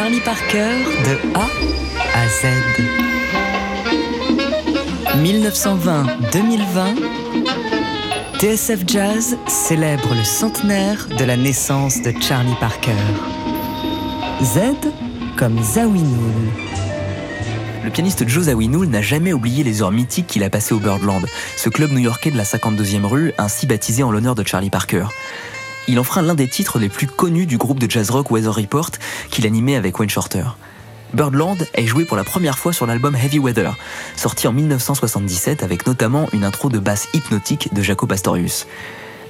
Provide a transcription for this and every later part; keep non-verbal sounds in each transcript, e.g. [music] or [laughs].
Charlie Parker de A à Z. 1920-2020, TSF Jazz célèbre le centenaire de la naissance de Charlie Parker. Z comme Zawinul. Le pianiste Joe Zawinul n'a jamais oublié les heures mythiques qu'il a passées au Birdland, ce club new-yorkais de la 52e rue, ainsi baptisé en l'honneur de Charlie Parker il enfreint l'un des titres les plus connus du groupe de jazz rock Weather Report qu'il animait avec Wayne Shorter. Birdland est joué pour la première fois sur l'album Heavy Weather, sorti en 1977 avec notamment une intro de basse hypnotique de Jaco Pastorius.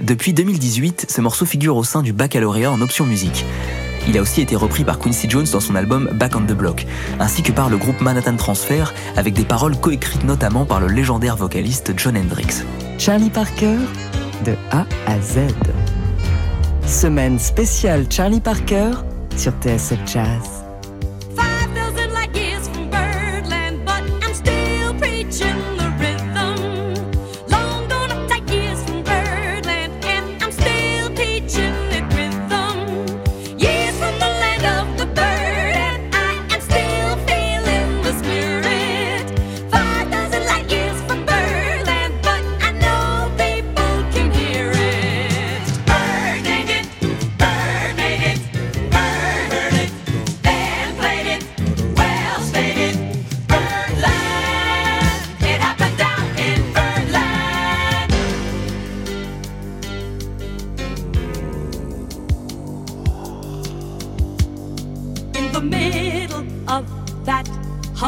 Depuis 2018, ce morceau figure au sein du baccalauréat en option musique. Il a aussi été repris par Quincy Jones dans son album Back on the Block, ainsi que par le groupe Manhattan Transfer, avec des paroles coécrites notamment par le légendaire vocaliste John Hendrix. Charlie Parker, de A à Z. Semaine spéciale Charlie Parker sur TSF Jazz.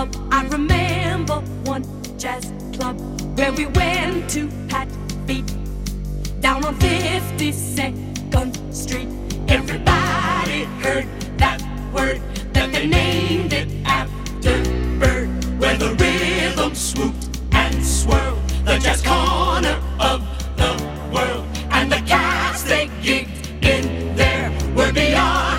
up. I remember one jazz club where we went to pat feet down on 52nd Street. Everybody heard that word that they named it after Bird, where the rhythm swooped and swirled, the jazz corner of the world, and the cats they gigged in there were beyond.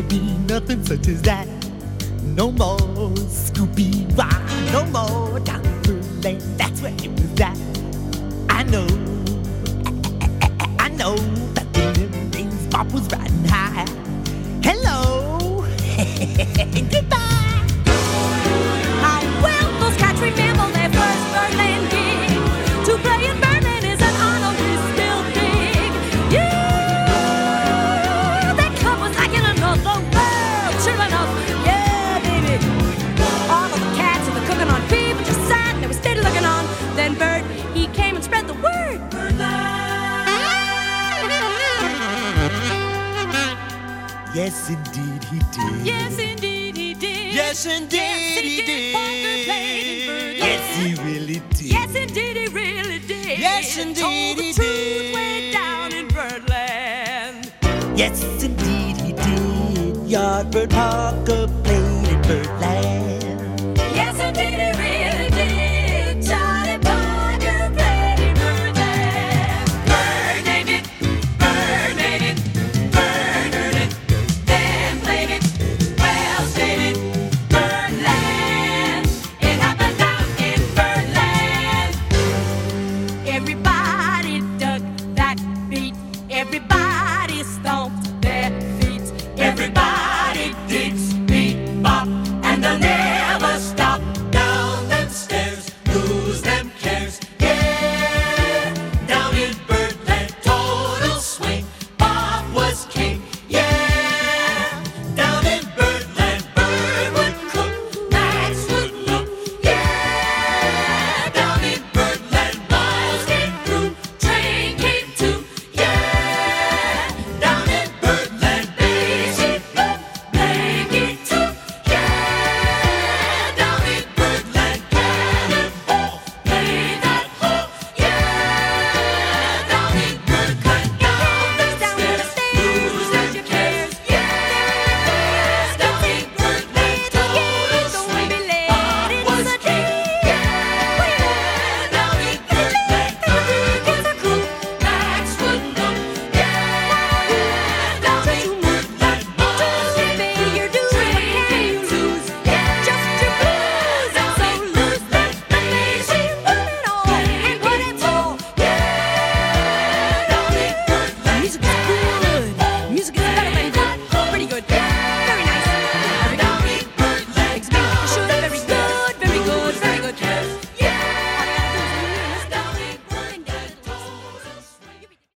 will be nothing such as that. No more Scooby Rock, no more Downward Lane. That's where it was at. I know, I, know that the little things pop was riding high. Hello, [laughs] goodbye. Yes, indeed he did. Yes, indeed he did. Yes, indeed, he did. Yes, he really did. Yes, indeed he really did. Yes, indeed Told the truth way down in Birdland. Yes, indeed he did. Yardbird Parker Yeah!